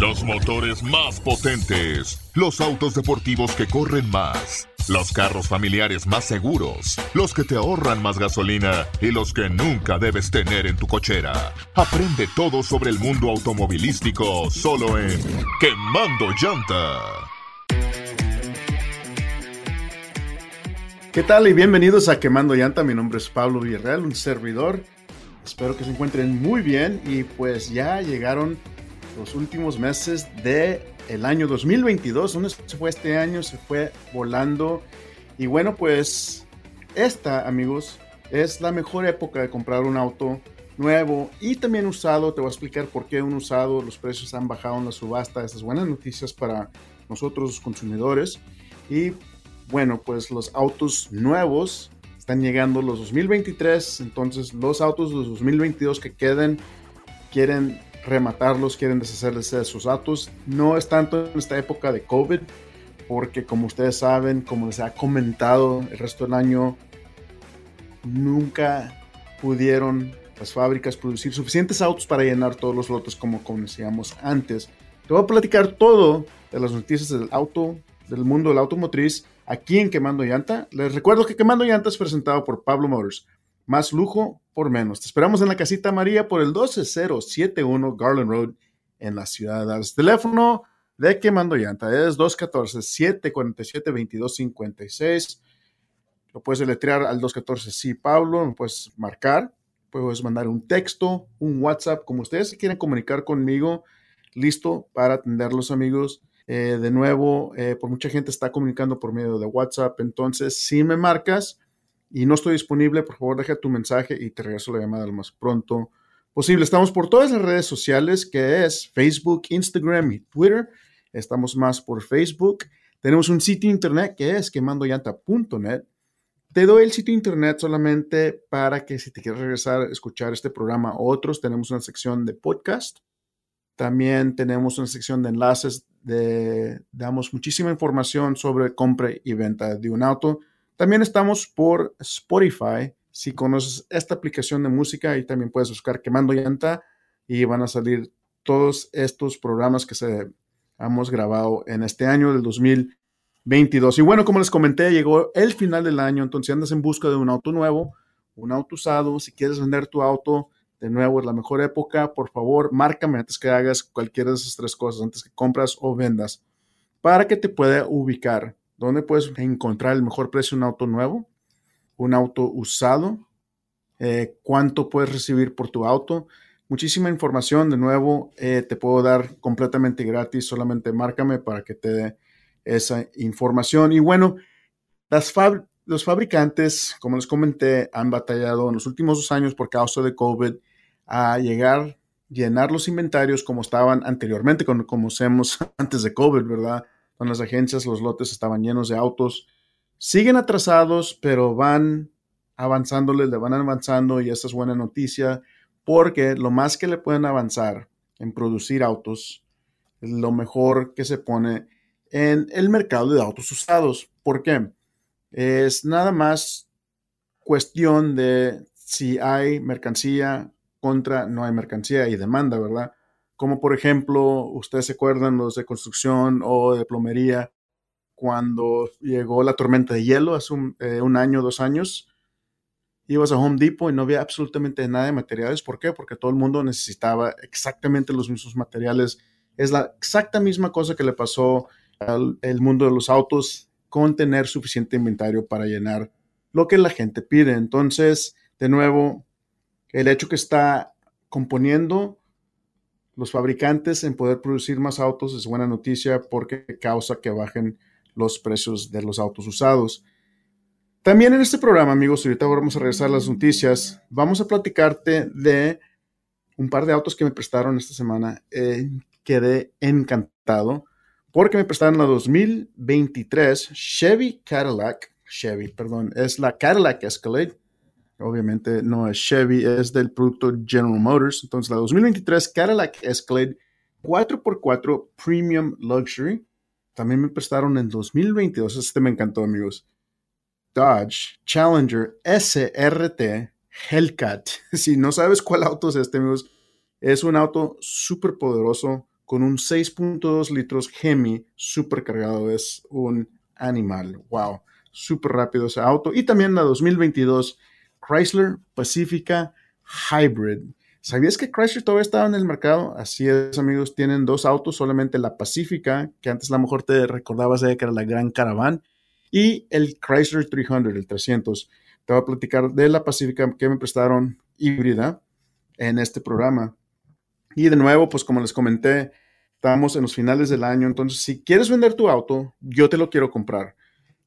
Los motores más potentes, los autos deportivos que corren más, los carros familiares más seguros, los que te ahorran más gasolina y los que nunca debes tener en tu cochera. Aprende todo sobre el mundo automovilístico solo en Quemando Llanta. ¿Qué tal y bienvenidos a Quemando Llanta? Mi nombre es Pablo Villarreal, un servidor. Espero que se encuentren muy bien y pues ya llegaron los últimos meses de el año 2022. ¿Dónde se fue este año? Se fue volando. Y bueno, pues esta, amigos, es la mejor época de comprar un auto nuevo y también usado. Te voy a explicar por qué un usado, los precios han bajado en la subasta. Estas buenas noticias para nosotros los consumidores. Y bueno, pues los autos nuevos están llegando los 2023. Entonces los autos de los 2022 que queden quieren rematarlos, quieren deshacerse de sus datos. No es tanto en esta época de COVID, porque como ustedes saben, como les ha comentado el resto del año, nunca pudieron las fábricas producir suficientes autos para llenar todos los lotes como conocíamos antes. Te voy a platicar todo de las noticias del auto, del mundo del automotriz, aquí en Quemando Llanta. Les recuerdo que Quemando Llanta es presentado por Pablo Motors. Más lujo por menos. Te esperamos en la casita María por el 12071 Garland Road en la ciudad de Dallas. Teléfono de Quemando Llanta es 214-747-2256. Lo puedes deletrear al 214 sí Pablo, lo puedes marcar, puedes mandar un texto, un WhatsApp, como ustedes quieren comunicar conmigo, listo para atenderlos amigos. Eh, de nuevo, eh, por mucha gente está comunicando por medio de WhatsApp, entonces si me marcas, y no estoy disponible, por favor deja tu mensaje y te regreso la llamada lo más pronto posible. Estamos por todas las redes sociales que es Facebook, Instagram y Twitter. Estamos más por Facebook. Tenemos un sitio internet que es quemandoyanta.net. Te doy el sitio internet solamente para que si te quieres regresar a escuchar este programa o otros, tenemos una sección de podcast. También tenemos una sección de enlaces de, damos muchísima información sobre compra y venta de un auto también estamos por Spotify. Si conoces esta aplicación de música, ahí también puedes buscar Quemando Llanta y van a salir todos estos programas que se hemos grabado en este año del 2022. Y bueno, como les comenté, llegó el final del año, entonces andas en busca de un auto nuevo, un auto usado, si quieres vender tu auto, de nuevo es la mejor época, por favor, márcame antes que hagas cualquiera de esas tres cosas, antes que compras o vendas, para que te pueda ubicar ¿Dónde puedes encontrar el mejor precio un auto nuevo? Un auto usado. Eh, ¿Cuánto puedes recibir por tu auto? Muchísima información, de nuevo, eh, te puedo dar completamente gratis, solamente márcame para que te dé esa información. Y bueno, las los fabricantes, como les comenté, han batallado en los últimos dos años por causa de COVID a llegar, llenar los inventarios como estaban anteriormente, como conocemos antes de COVID, ¿verdad? Con las agencias, los lotes estaban llenos de autos. Siguen atrasados, pero van avanzándole, le van avanzando y esta es buena noticia porque lo más que le pueden avanzar en producir autos, lo mejor que se pone en el mercado de autos usados. ¿Por qué? Es nada más cuestión de si hay mercancía contra no hay mercancía y demanda, ¿verdad? Como por ejemplo, ustedes se acuerdan los de construcción o de plomería, cuando llegó la tormenta de hielo hace un, eh, año, dos años, ibas a Home Depot y no había absolutamente nada de materiales. ¿Por qué? Porque todo el mundo necesitaba exactamente los mismos materiales. Es la exacta misma cosa que le pasó al mundo de los autos con tener suficiente inventario para llenar lo que la gente pide. Entonces, de nuevo, el hecho que está componiendo los fabricantes en poder producir más autos es buena noticia porque causa que bajen los precios de los autos usados. También en este programa, amigos, ahorita vamos a regresar a las noticias, vamos a platicarte de un par de autos que me prestaron esta semana. Eh, quedé encantado porque me prestaron la 2023 Chevy Cadillac, Chevy, perdón, es la Cadillac Escalade obviamente no es Chevy, es del producto General Motors. Entonces, la 2023 Cadillac Escalade 4x4 Premium Luxury. También me prestaron en 2022. Este me encantó, amigos. Dodge Challenger SRT Hellcat. Si no sabes cuál auto es este, amigos, es un auto súper poderoso, con un 6.2 litros Hemi supercargado. Es un animal. Wow. Súper rápido ese auto. Y también la 2022 Chrysler Pacifica Hybrid. ¿Sabías que Chrysler todavía estaba en el mercado? Así es, amigos. Tienen dos autos, solamente la Pacifica, que antes a lo mejor te recordabas de que era la Gran Caravan, y el Chrysler 300, el 300. Te voy a platicar de la Pacifica que me prestaron híbrida en este programa. Y de nuevo, pues como les comenté, estamos en los finales del año, entonces si quieres vender tu auto, yo te lo quiero comprar.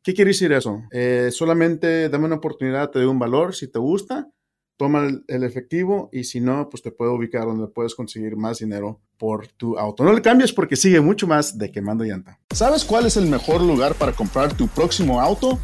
¿Qué quiere decir eso? Eh, solamente dame una oportunidad, te doy un valor, si te gusta, toma el, efectivo y si no, pues te puedo ubicar donde puedes conseguir más dinero por tu auto. No le cambies porque sigue mucho más de Quemando Llanta. ¿Sabes cuál es el mejor lugar para comprar tu próximo auto?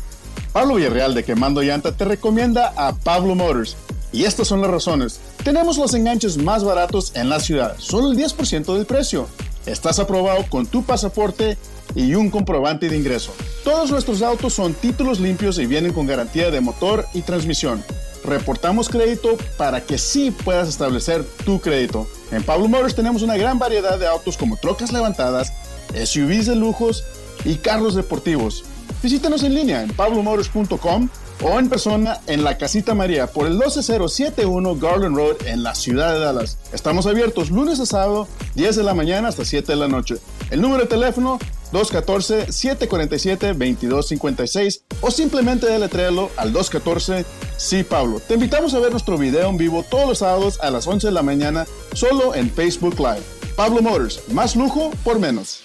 Pablo Villarreal de Quemando Llanta te recomienda a Pablo Motors. Y estas son las razones. Tenemos los enganches más baratos en la ciudad, solo el 10% del precio. Estás aprobado con tu pasaporte y un comprobante de ingreso. Todos nuestros autos son títulos limpios y vienen con garantía de motor y transmisión. Reportamos crédito para que sí puedas establecer tu crédito. En Pablo Motors tenemos una gran variedad de autos como trocas levantadas, SUVs de lujos y carros deportivos. Visítanos en línea en pablomotors.com o en persona en la Casita María por el 12071 Garland Road en la ciudad de Dallas. Estamos abiertos lunes a sábado, 10 de la mañana hasta 7 de la noche. El número de teléfono 214-747-2256 o simplemente deletréalo al 214 Sí Pablo. Te invitamos a ver nuestro video en vivo todos los sábados a las 11 de la mañana solo en Facebook Live. Pablo Motors, más lujo por menos.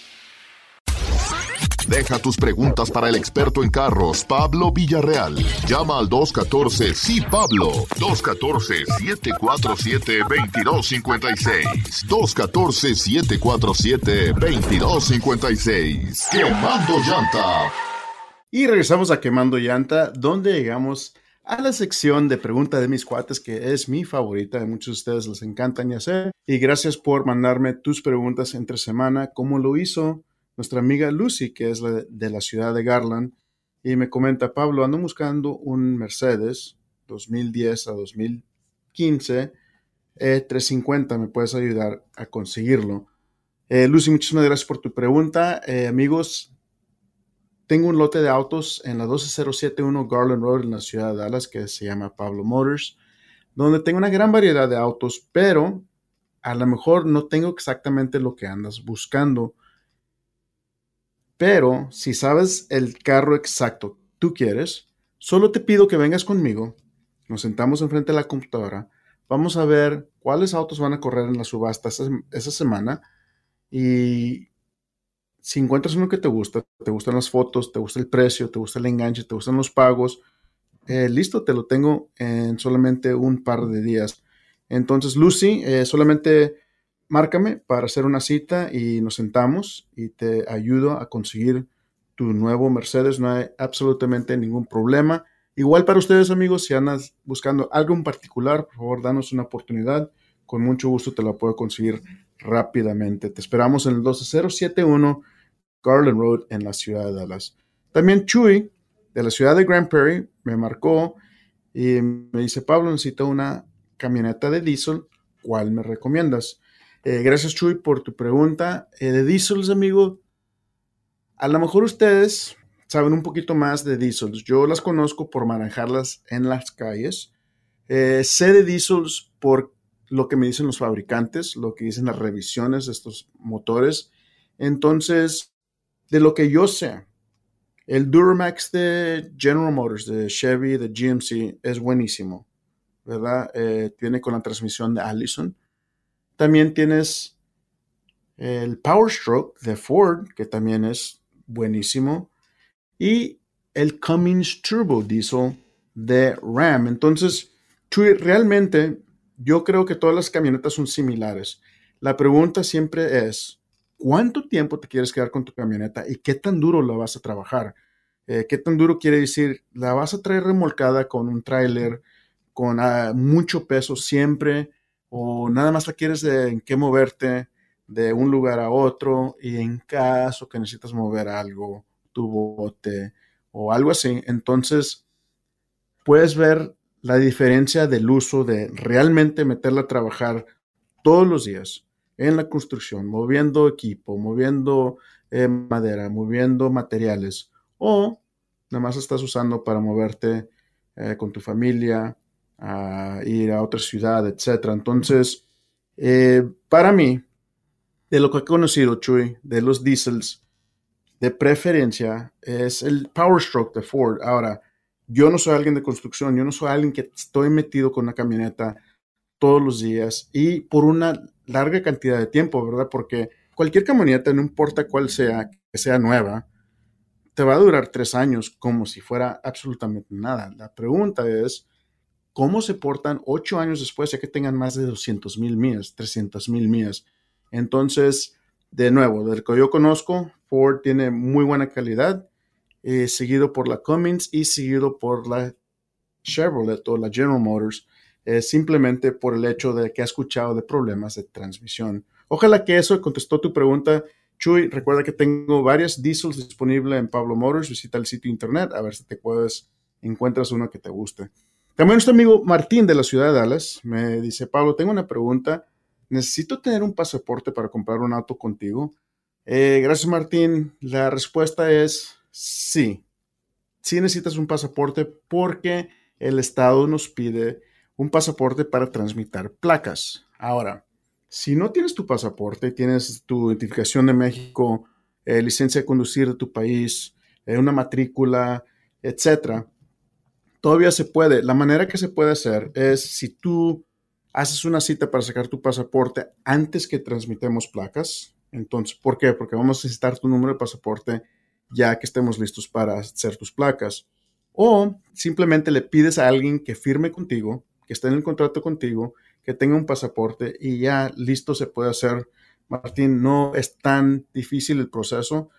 Deja tus preguntas para el experto en carros, Pablo Villarreal. Llama al 214 Sí Pablo. 214-747-2256. 214-747-2256. Quemando llanta. Y regresamos a Quemando llanta, donde llegamos a la sección de pregunta de mis cuates, que es mi favorita, a muchos de ustedes les encantan y hacer. Y gracias por mandarme tus preguntas entre semana, como lo hizo nuestra amiga Lucy, que es de la ciudad de Garland, y me comenta, Pablo, ando buscando un Mercedes 2010 a 2015, e 350, ¿me puedes ayudar a conseguirlo? Eh, Lucy, muchísimas gracias por tu pregunta. Eh, amigos, tengo un lote de autos en la 12071 Garland Road en la ciudad de Dallas que se llama Pablo Motors, donde tengo una gran variedad de autos, pero a lo mejor no tengo exactamente lo que andas buscando. Pero si sabes el carro exacto tú quieres, solo te pido que vengas conmigo, nos sentamos enfrente de la computadora, vamos a ver cuáles autos van a correr en la subasta esa, semana y si encuentras uno que te gusta, te gustan las fotos, te gusta el precio, te gusta el enganche, te gustan los pagos, eh, listo, te lo tengo en solamente un par de días. Entonces, Lucy, eh, solamente márcame para hacer una cita y nos sentamos y te ayudo a conseguir tu nuevo Mercedes. No hay absolutamente ningún problema. Igual para ustedes, amigos, si andas buscando algo en particular, por favor, danos una oportunidad. Con mucho gusto te la puedo conseguir rápidamente. Te esperamos en el 12071 Garland Road en la ciudad de Dallas. También Chuy, de la ciudad de Grand Prairie, me marcó y me dice, Pablo, necesito una camioneta de diésel. ¿Cuál me recomiendas? Eh, gracias, Chuy, por tu pregunta. Eh, de diesels, amigo, a lo mejor ustedes saben un poquito más de diesels. Yo las conozco por manejarlas en las calles. Eh, sé de diesels por lo que me dicen los fabricantes, lo que dicen las revisiones de estos motores. Entonces, de lo que yo sé, el Duramax de General Motors, de Chevy, de GMC, es buenísimo, ¿verdad? tiene con la transmisión de Allison. También tienes el Power Stroke de Ford, que también es buenísimo. Y el Cummins Turbo Diesel de Ram. Entonces, realmente yo creo que todas las camionetas son similares. La pregunta siempre es, ¿cuánto tiempo te quieres quedar con tu camioneta y qué tan duro la vas a trabajar? Eh, ¿Qué tan duro quiere decir? ¿La vas a traer remolcada con un tráiler, con ah, mucho peso siempre? O nada más requieres de en qué moverte de un lugar a otro y en caso que necesitas mover algo, tu bote o algo así, entonces puedes ver la diferencia del uso de realmente meterla a trabajar todos los días en la construcción, moviendo equipo, moviendo eh, madera, moviendo materiales, o nada más estás usando para moverte eh, con tu familia, a ir a otra ciudad, etc. Entonces, eh, para mí, de lo que he conocido, Chuy, de los diesels, de preferencia es el Power Stroke de Ford. Ahora, yo no soy alguien de construcción, yo no soy alguien que estoy metido con una camioneta todos los días y por una larga cantidad de tiempo, ¿verdad? Porque cualquier camioneta, no importa cuál sea, que sea nueva, te va a durar tres años como si fuera absolutamente nada. La pregunta es, ¿cómo se portan ocho años después ya que tengan más de 200 mil millas, 300 mil millas? Entonces, de nuevo, del que yo conozco, Ford tiene muy buena calidad, eh, seguido por la Cummins y seguido por la Chevrolet o la General Motors, eh, simplemente por el hecho de que ha escuchado de problemas de transmisión. Ojalá que eso contestó tu pregunta. Chuy, recuerda que tengo varias diesels disponibles en Pablo Motors. Visita el sitio internet a ver si te puedes, encuentras uno que te guste. También nuestro amigo Martín de la ciudad de Dallas me dice, Pablo, tengo una pregunta. ¿Necesito tener un pasaporte para comprar un auto contigo? Eh, gracias, Martín. La respuesta es sí. Sí necesitas un pasaporte porque el Estado nos pide un pasaporte para transmitir placas. Ahora, si no tienes tu pasaporte, tienes tu identificación de México, eh, licencia de conducir de tu país, eh, una matrícula, etcétera, todavía se puede. La manera que se puede hacer es si tú haces una cita para sacar tu pasaporte antes que transmitemos placas. Entonces, ¿por qué? Porque vamos a necesitar tu número de pasaporte ya que estemos listos para hacer tus placas. O simplemente le pides a alguien que firme contigo, que esté en el contrato contigo que tenga un pasaporte y ya listo se puede hacer. Martín, no es tan difícil el proceso.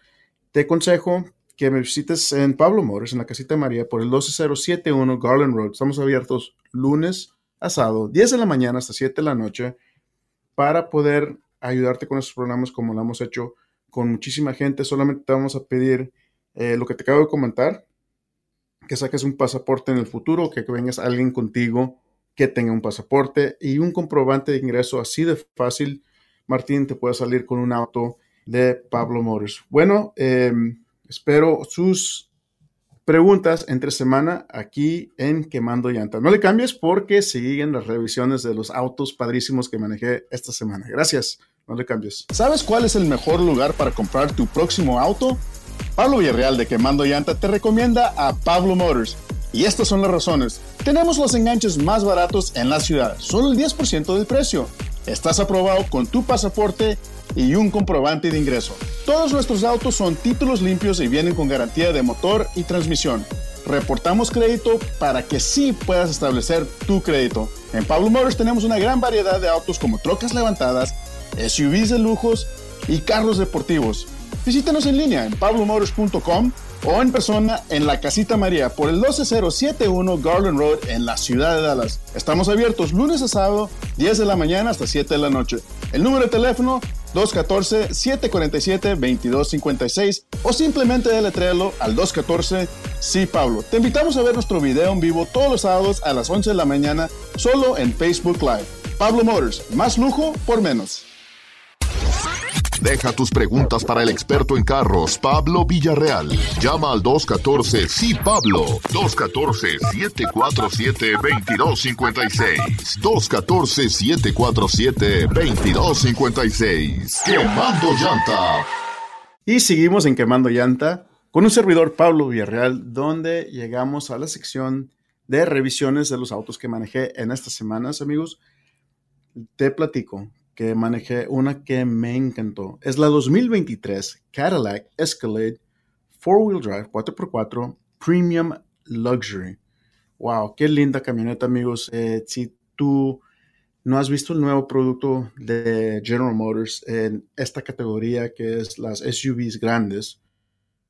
Te aconsejo que me visites en Pablo Mores, en la casita María, por el 12071 Garland Road. Estamos abiertos lunes a sábado, 10 de la mañana hasta 7 de la noche, para poder ayudarte con estos programas como lo hemos hecho con muchísima gente. Solamente te vamos a pedir eh, lo que te acabo de comentar, que saques un pasaporte en el futuro, que vengas alguien contigo que tenga un pasaporte y un comprobante de ingreso así de fácil, Martín te puede salir con un auto de Pablo Motors. Bueno, em, espero sus preguntas entre semana aquí en Quemando Llanta. No le cambies porque siguen las revisiones de los autos padrísimos que manejé esta semana. Gracias, no le cambies. ¿Sabes cuál es el mejor lugar para comprar tu próximo auto? Pablo Villarreal de Quemando Llanta te recomienda a Pablo Motors y estas son las razones. Tenemos los enganches más baratos en la ciudad, solo el 10% del precio. Estás aprobado con tu pasaporte y un comprobante de ingreso. Todos nuestros autos son títulos limpios y vienen con garantía de motor y transmisión. Reportamos crédito para que sí puedas establecer tu crédito. En Pablo Motors tenemos una gran variedad de autos como trocas levantadas, SUVs de lujos y carros deportivos. Visítanos en línea en pablomotors.com o en persona en la Casita María por el 12071 Garland Road en la ciudad de Dallas. Estamos abiertos lunes a sábado, 10 de la mañana hasta 7 de la noche. El número de teléfono 214-747-2256 o simplemente deletréalo al 214 Sí Pablo. Te invitamos a ver nuestro video en vivo todos los sábados a las 11 de la mañana solo en Facebook Live. Pablo Motors, más lujo por menos. Deja tus preguntas para el experto en carros, Pablo Villarreal. Llama al 214 sí Pablo. 214-747-2256. 214-747-2256. Quemando llanta. Y seguimos en Quemando llanta con un servidor Pablo Villarreal, donde llegamos a la sección de revisiones de los autos que manejé en estas semanas, amigos. Te platico que manejé una que me encantó. Es la 2023 Cadillac Escalade 4-Wheel Drive 4x4 Premium Luxury. Wow, qué linda camioneta, amigos. Eh, si tú no has visto el nuevo producto de General Motors en esta categoría que es las SUVs grandes,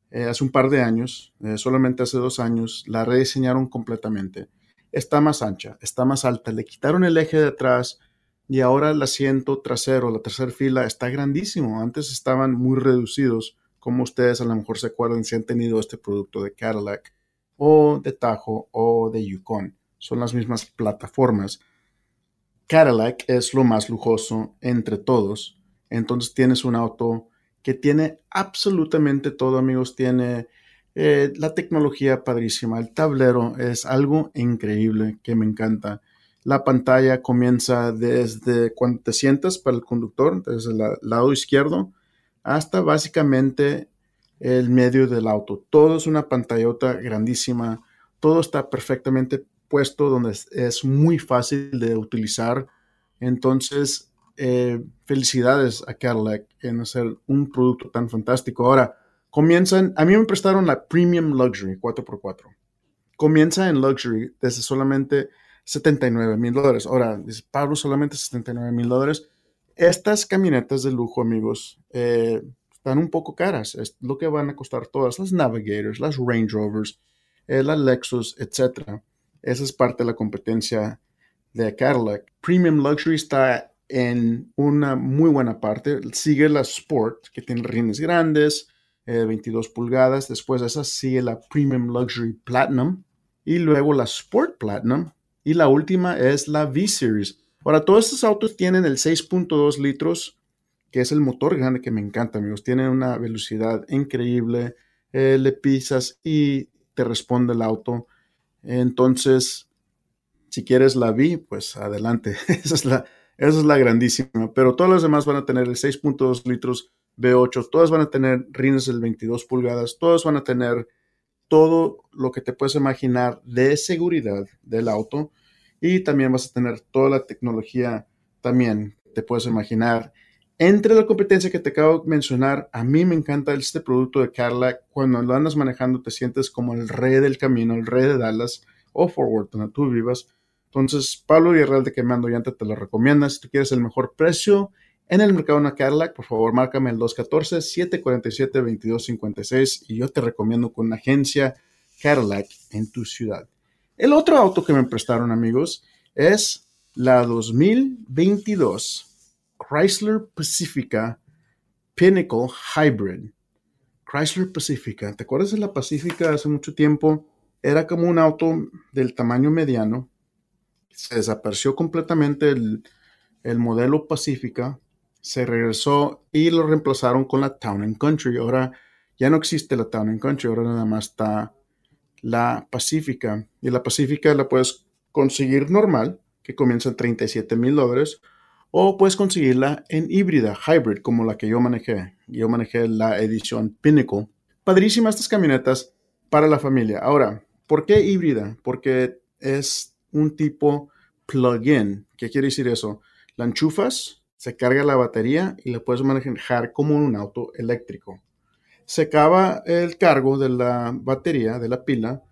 eh, hace un par de años, eh, solamente hace dos años, la rediseñaron completamente. Está más ancha, está más alta, le quitaron el eje de atrás, y ahora el asiento trasero, la tercera fila, está grandísimo. Antes estaban muy reducidos, como ustedes a lo mejor se acuerdan si han tenido este producto de Cadillac o de Tahoe o de Yukon. Son las mismas plataformas. Cadillac es lo más lujoso entre todos. entonces tienes un auto que tiene absolutamente todo, amigos. Tiene eh, la tecnología padrísima, el tablero es algo increíble que me encanta. La pantalla comienza desde cuando te sientas para el conductor, desde el lado izquierdo, hasta básicamente el medio del auto. Todo es una pantallota grandísima, todo está perfectamente puesto donde es, muy fácil de utilizar. Entonces, eh, felicidades a Cadillac en hacer un producto tan fantástico. Ahora, comienzan, a mí me prestaron la Premium Luxury 4x4. Comienza en Luxury desde solamente 79 mil dólares. Ahora, dice Pablo, solamente 79 mil dólares. Estas camionetas de lujo, amigos, eh, están un poco caras. Es lo que van a costar todas las Navigators, las Range Rovers, eh, las Lexus, etc. Esa es parte de la competencia de Cadillac. Premium Luxury está en una muy buena parte. Sigue la Sport, que tiene rines grandes, 22 eh, pulgadas. Después de esa sigue la Premium Luxury Platinum. Y luego la Sport Platinum. Y la última es la V-Series. Ahora, todos estos autos tienen el 6.2 litros, que es el motor grande que me encanta, amigos. Tienen una velocidad increíble. Eh, le pisas y te responde el auto. Entonces, si quieres la V, pues adelante. esa, es la, esa es la grandísima. Pero todas las demás van a tener el 6.2 litros V8. Todas van a tener rines del 22 pulgadas. Todas van a tener todo lo que te puedes imaginar de seguridad del auto y también vas a tener toda la tecnología también te puedes imaginar. Entre la competencia que te acabo de mencionar, a mí me encanta este producto de Cadillac. Cuando lo andas manejando te sientes como el rey del camino, el rey de Dallas o Forward, donde tú vivas. Entonces, Pablo Villarreal de Quemando Llanta te lo recomienda. Si tú quieres el mejor precio en el mercado de una Cadillac, por favor, márcame el 214-747-2256 y yo te recomiendo con una agencia Cadillac en tu ciudad. El otro auto que me prestaron, amigos, es la 2022 Chrysler Pacifica Pinnacle Hybrid. Chrysler Pacifica. ¿Te acuerdas de la Pacifica hace mucho tiempo? Era como un auto del tamaño mediano. Se desapareció completamente el, el modelo Pacifica se regresó y lo reemplazaron con la Town and Country. Ahora ya no existe la Town and Country, ahora nada más está la Pacífica. Y la Pacífica la puedes conseguir normal, que comienza en 37 mil dólares, o puedes conseguirla en híbrida, hybrid, como la que yo manejé. Yo manejé la edición Pinnacle. Padrísimas estas camionetas para la familia. Ahora, ¿por qué híbrida? Porque es un tipo plug-in. ¿Qué quiere decir eso? La enchufas, se carga la batería y la puedes manejar como un auto eléctrico. Se acaba el cargo de la batería, de la pila,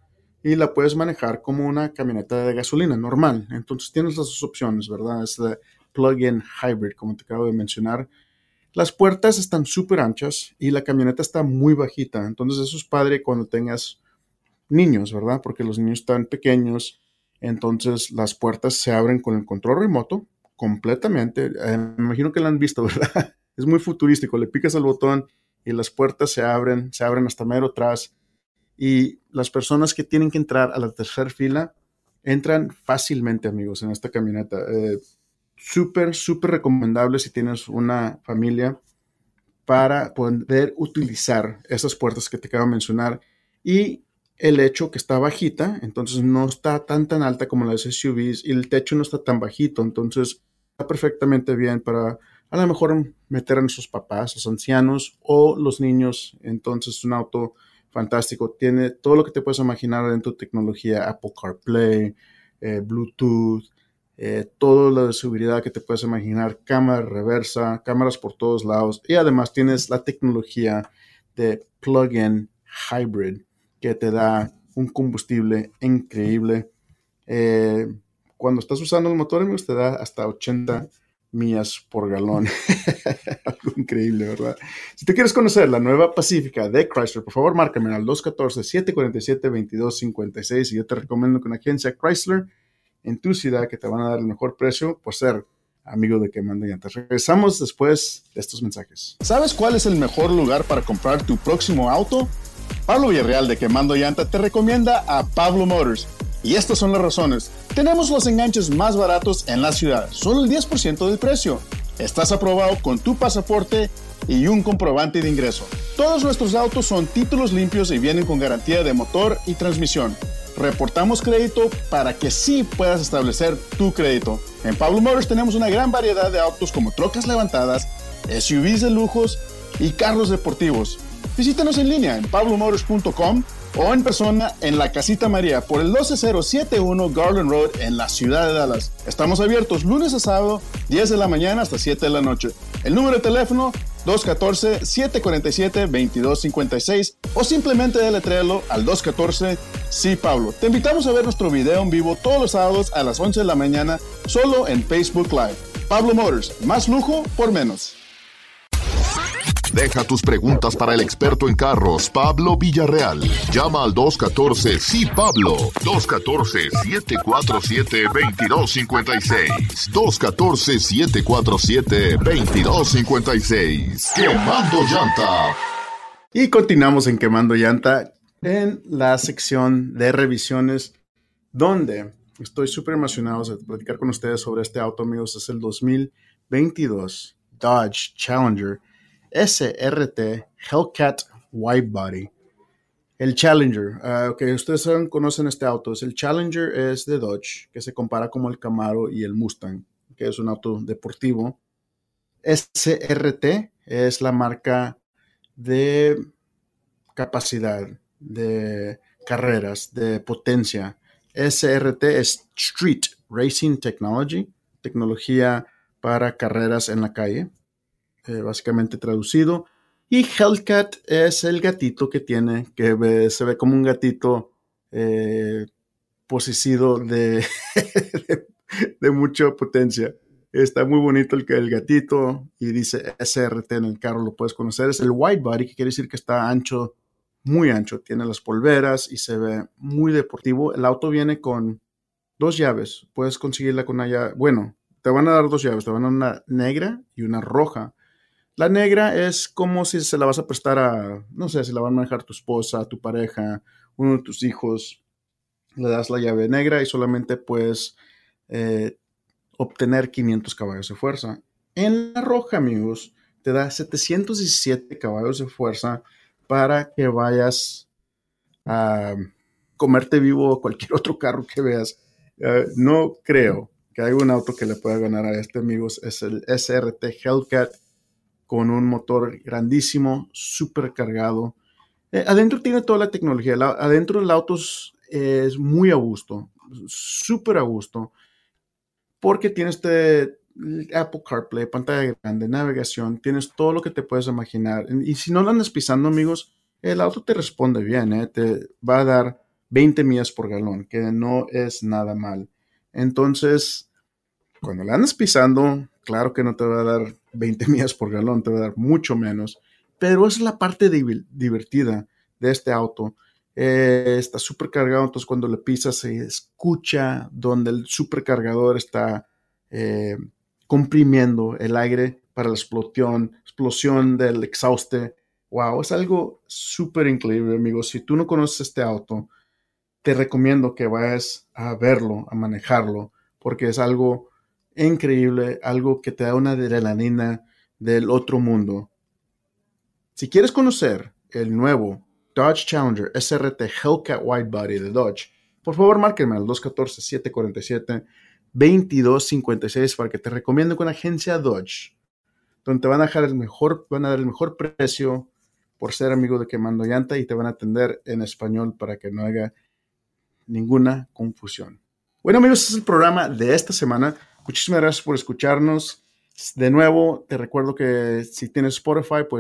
y la puedes manejar como una camioneta de gasolina normal. Entonces tienes las dos opciones, ¿verdad? Es de plug-in hybrid, como te acabo de mencionar. Las puertas están súper anchas y la camioneta está muy bajita. Entonces eso es padre cuando tengas niños, ¿verdad? Porque los niños están pequeños. Entonces las puertas se abren con el control remoto completamente. Eh, me imagino que la han visto, ¿verdad? Es muy futurístico. Le picas al botón y las puertas se abren, se abren hasta mero atrás. Y las personas que tienen que entrar a la tercera fila entran fácilmente, amigos, en esta camioneta. Eh, súper, súper recomendable si tienes una familia para poder utilizar esas puertas que te acabo de mencionar. Y el hecho que está bajita, entonces no está tan tan alta como las SUVs y el techo no está tan bajito, entonces perfectamente bien para a lo mejor meter a nuestros papás, los ancianos o los niños. Entonces, es un auto fantástico. Tiene todo lo que te puedes imaginar dentro de tecnología, Apple CarPlay, eh, Bluetooth, eh, todo lo de seguridad que te puedes imaginar, cámara reversa, cámaras por todos lados. Y además tienes la tecnología de plug-in hybrid que te da un combustible increíble. Eh, cuando estás usando el motor, te da hasta 80 millas por galón. Algo increíble, ¿verdad? Si te quieres conocer la nueva Pacífica de Chrysler, por favor, márcame al 214-747-2256 y yo te recomiendo que una agencia Chrysler en tu ciudad que te van a dar el mejor precio por ser amigo de Quemando Llantas. Regresamos después de estos mensajes. ¿Sabes cuál es el mejor lugar para comprar tu próximo auto? Pablo Villarreal de Quemando Llanta te recomienda a Pablo Motors y estas son las razones. Tenemos los enganches más baratos en la ciudad, solo el 10% del precio. estás aprobado con tu pasaporte y un comprobante de ingreso. Todos nuestros autos son títulos limpios y vienen con garantía de motor y transmisión. Reportamos crédito para que sí puedas establecer tu crédito. En Pablo Motors tenemos una gran variedad de autos como trocas levantadas, SUVs de lujos y carros deportivos. Visítanos en línea en pablomotors.com o en persona en la Casita María por el 12071 Garland Road en la ciudad de Dallas. Estamos abiertos lunes a sábado, 10 de la mañana hasta 7 de la noche. El número de teléfono 214-747-2256 o simplemente deletréalo al 214 Sí Pablo. Te invitamos a ver nuestro video en vivo todos los sábados a las 11 de la mañana solo en Facebook Live. Pablo Motors, más lujo por menos. Deja tus preguntas para el experto en carros, Pablo Villarreal. Llama al 214 Sí Pablo. 214-747-2256. 214-747-2256. Quemando llanta. Y continuamos en Quemando llanta en la sección de revisiones donde estoy súper emocionado de platicar con ustedes sobre este auto, amigos. Es el 2022 Dodge Challenger SRT Hellcat Body. El Challenger, que ustedes saben, conocen este auto, es el Challenger es de Dodge, que se compara como el Camaro y el Mustang, que es un auto deportivo. SRT es la marca de capacidad, de carreras, de potencia. SRT es Street Racing Technology, tecnología para carreras en la calle. Eh, básicamente traducido. Y Hellcat es el gatito que tiene, que se ve como un gatito eh, de, de, mucha potencia. Está muy bonito el, el gatito y dice SRT en el carro, lo puedes conocer. Es el white body, que quiere decir que está ancho, muy ancho. Tiene las polveras y se ve muy deportivo. El auto viene con dos llaves. Puedes conseguirla con una llave. Bueno, te van a dar dos llaves. Te van a dar una negra y una roja. La negra es como si se la vas a prestar a, no sé, si la va a manejar tu esposa, tu pareja, uno de tus hijos. Le das la llave negra y solamente puedes eh, obtener 500 caballos de fuerza. En la roja, amigos, te da 717 caballos de fuerza para que vayas a comerte vivo cualquier otro carro que veas. Eh, no creo que haya un auto que le pueda ganar a este, amigos. Es el SRT Hellcat con un motor grandísimo, súper cargado. Eh, adentro tiene toda la tecnología. adentro el auto es, muy a gusto, súper a gusto, porque tiene este Apple CarPlay, pantalla grande, navegación, tienes todo lo que te puedes imaginar. Y si no lo andas pisando, amigos, el auto te responde bien, ¿eh? te va a dar 20 millas por galón, que no es nada mal. Entonces, cuando la andas pisando, claro que no te va a dar 20 millas por galón, te va a dar mucho menos, pero es la parte divertida de este auto. Eh, está súper cargado, entonces cuando le pisas se escucha donde el supercargador está eh, comprimiendo el aire para la explosión, explosión del exhauste. Wow, es algo súper increíble, amigos. Si tú no conoces este auto, te recomiendo que vayas a verlo, a manejarlo, porque es algo increíble, algo que te da una adrenalina del otro mundo. Si quieres conocer el nuevo Dodge Challenger SRT Hellcat Body de Dodge, por favor márquenme al 214-747-2256 para que te recomiendo con agencia Dodge, donde te van a dejar el mejor, van a dar el mejor precio por ser amigo de Quemando Llanta y te van a atender en español para que no haya ninguna confusión. Bueno amigos, este es el programa de esta semana. Muchísimas gracias por escucharnos. De nuevo, te recuerdo que si tienes Spotify, pues